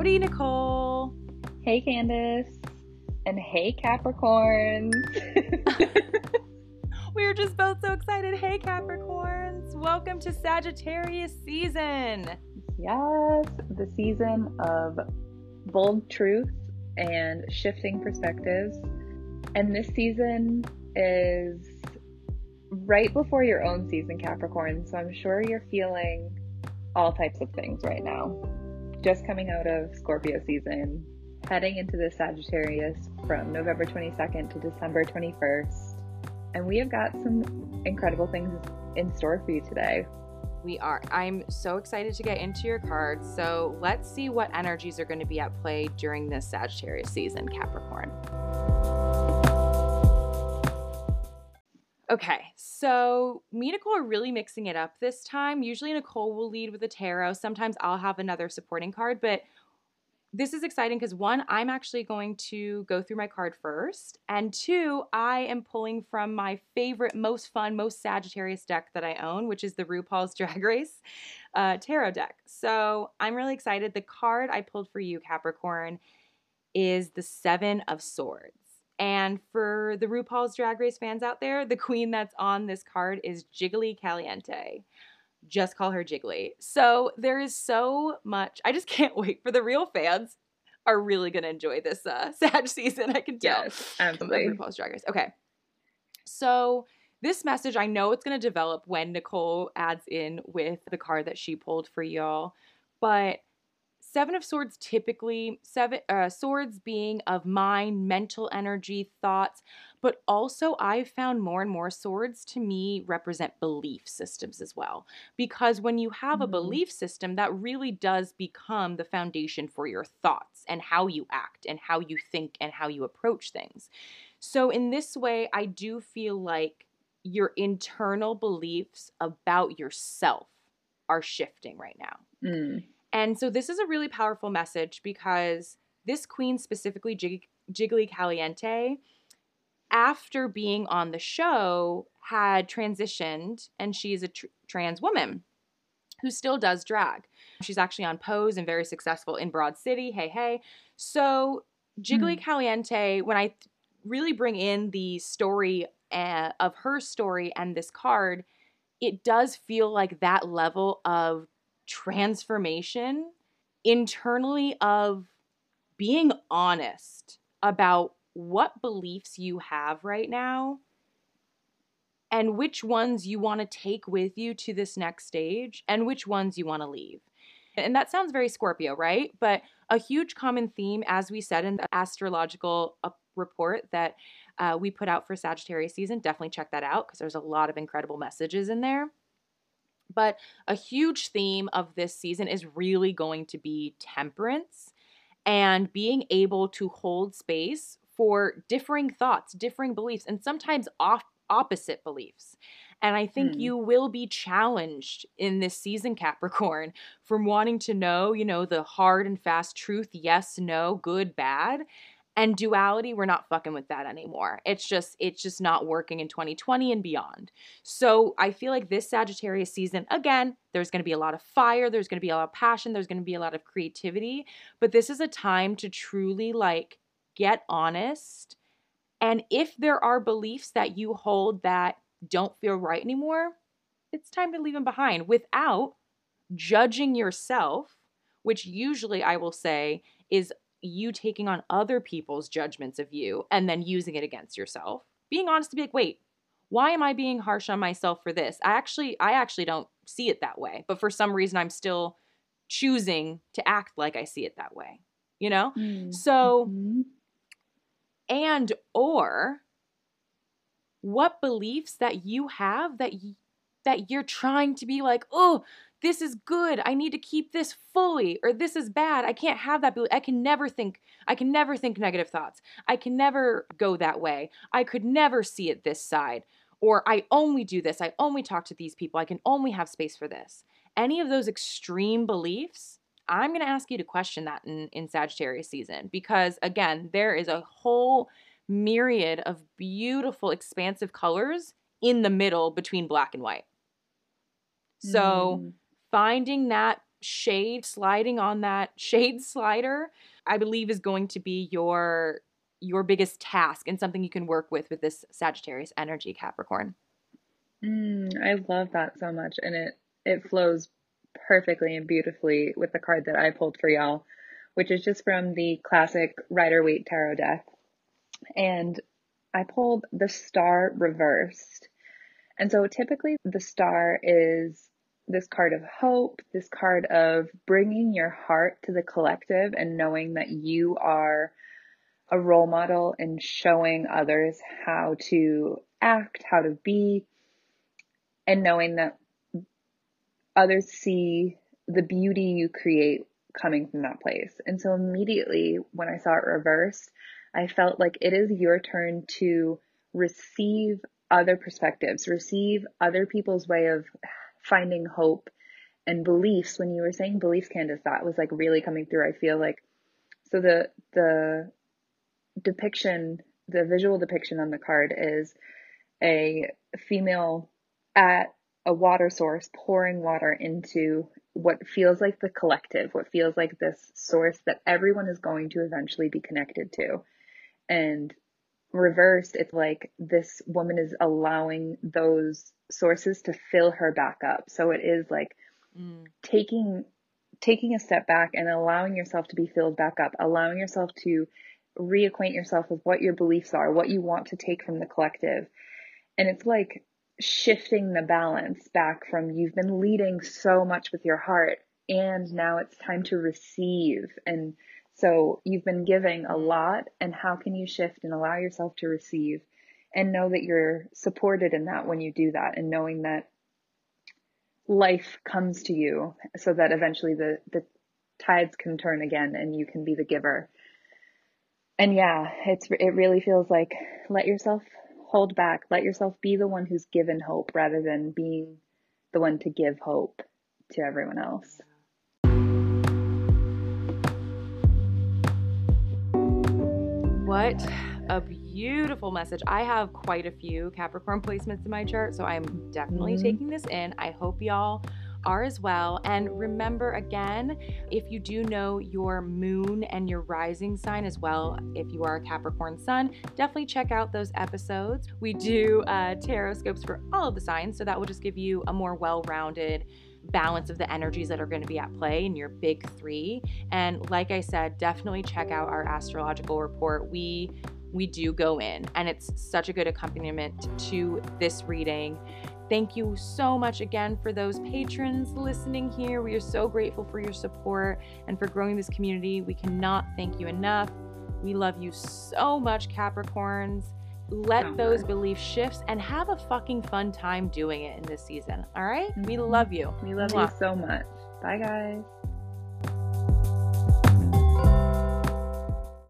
Howdy, Nichole. Hey, Candace. And hey, Capricorns. we are just both so excited. Hey, Capricorns. Welcome to Sagittarius season. Yes, the season of bold truth and shifting perspectives. And this season is right before your own season, Capricorn. So I'm sure you're feeling all types of things right now. Just coming out of Scorpio season, heading into the Sagittarius from November 22nd to December 21st. And we have got some incredible things in store for you today. We are. I'm so excited to get into your cards. So let's see what energies are going to be at play during this Sagittarius season, Capricorn. Okay, so me and Nichole are really mixing it up this time. Usually Nichole will lead with a tarot. Sometimes I'll have another supporting card, but this is exciting because one, I'm actually going to go through my card first, and two, I am pulling from my favorite, most fun, most Sagittarius deck that I own, which is the RuPaul's Drag Race uh, tarot deck. So I'm really excited. The card I pulled for you, Capricorn, is the Seven of Swords. And for the RuPaul's Drag Race fans out there, the queen that's on this card is Jiggly Caliente. Just call her Jiggly. So there is so much. I just can't wait for the real fans are really going to enjoy this uh, Sag season. I can tell. Yes, absolutely. RuPaul's Drag Race. Okay. So this message, I know it's going to develop when Nichole adds in with the card that she pulled for y'all, but Seven of Swords typically, seven uh, swords being of mind, mental energy, thoughts, but also I've found more and more swords to me represent belief systems as well. Because when you have a mm-hmm. belief system, that really does become the foundation for your thoughts and how you act and how you think and how you approach things. So, in this way, I do feel like your internal beliefs about yourself are shifting right now. Mm. And so this is a really powerful message because this queen, specifically Jig- Jiggly Caliente, after being on the show, had transitioned and she's a tr- trans woman who still does drag. She's actually on Pose and very successful in Broad City. Hey, hey. So, Jiggly mm. Caliente, when I th- really bring in the story uh, of her story and this card, it does feel like that level of transformation internally of being honest about what beliefs you have right now and which ones you want to take with you to this next stage and which ones you want to leave. And that sounds very Scorpio, right? But a huge common theme, as we said in the astrological uh, report that uh, we put out for Sagittarius season, definitely check that out because there's a lot of incredible messages in there. But a huge theme of this season is really going to be temperance and being able to hold space for differing thoughts, differing beliefs, and sometimes off opposite beliefs. And I think hmm. you will be challenged in this season, Capricorn, from wanting to know, you know, the hard and fast truth yes, no, good, bad and duality we're not fucking with that anymore. It's just it's just not working in 2020 and beyond. So i feel like this sagittarius season again there's going to be a lot of fire there's going to be a lot of passion there's going to be a lot of creativity but this is a time to truly like get honest. And if there are beliefs that you hold that don't feel right anymore it's time to leave them behind without judging yourself which usually i will say is you taking on other people's judgments of you and then using it against yourself. Being honest to be like, wait, why am I being harsh on myself for this? I actually I actually don't see it that way, but for some reason I'm still choosing to act like I see it that way. You know? Mm-hmm. So and or what beliefs that you have that y- that you're trying to be like, "Oh, this is good. I need to keep this fully, or this is bad. I can't have that. I can never think, I can never think negative thoughts. I can never go that way. I could never see it this side. Or I only do this. I only talk to these people. I can only have space for this. Any of those extreme beliefs, I'm going to ask you to question that in, in Sagittarius season because, again, there is a whole myriad of beautiful, expansive colors in the middle between black and white. So, mm finding that shade sliding on that shade slider, I believe is going to be your your biggest task and something you can work with with this Sagittarius energy Capricorn. Mm, I love that so much and it it flows perfectly and beautifully with the card that I pulled for y'all, which is just from the classic Rider Waite tarot deck. And I pulled the star reversed. And so typically the star is this card of hope, this card of bringing your heart to the collective and knowing that you are a role model and showing others how to act, how to be, and knowing that others see the beauty you create coming from that place. And so immediately when I saw it reversed, I felt like it is your turn to receive other perspectives, receive other people's way of finding hope and beliefs. When you were saying beliefs, Candace, that was like really coming through. I feel like so the the depiction, the visual depiction on the card is a female at a water source pouring water into what feels like the collective, what feels like this source that everyone is going to eventually be connected to. And reversed, it's like this woman is allowing those sources to fill her back up. So it is like mm. taking taking a step back and allowing yourself to be filled back up, allowing yourself to reacquaint yourself with what your beliefs are, what you want to take from the collective. And it's like shifting the balance back from you've been leading so much with your heart and now it's time to receive. And so you've been giving a lot and how can you shift and allow yourself to receive and know that you're supported in that when you do that and knowing that life comes to you so that eventually the, the tides can turn again and you can be the giver. And yeah, it's, it really feels like let yourself hold back. Let yourself be the one who's given hope rather than being the one to give hope to everyone else. What a beautiful message. I have quite a few Capricorn placements in my chart, so I'm definitely mm-hmm. taking this in. I hope y'all are as well. And remember again, if you do know your moon and your rising sign as well, if you are a Capricorn sun, definitely check out those episodes. We do uh, tarot scopes for all of the signs, so that will just give you a more well rounded balance of the energies that are going to be at play in your big three. And like I said, definitely check out our astrological report. We we do go in and it's such a good accompaniment to this reading Thank you so much again for those patrons listening here. We are so grateful for your support and for growing this community. We cannot thank you enough. We love you so much, Capricorns. Let those belief shifts and have a fucking fun time doing it in this season. All right? We mm-hmm. love you. We love Mwah. you so much. Bye, guys.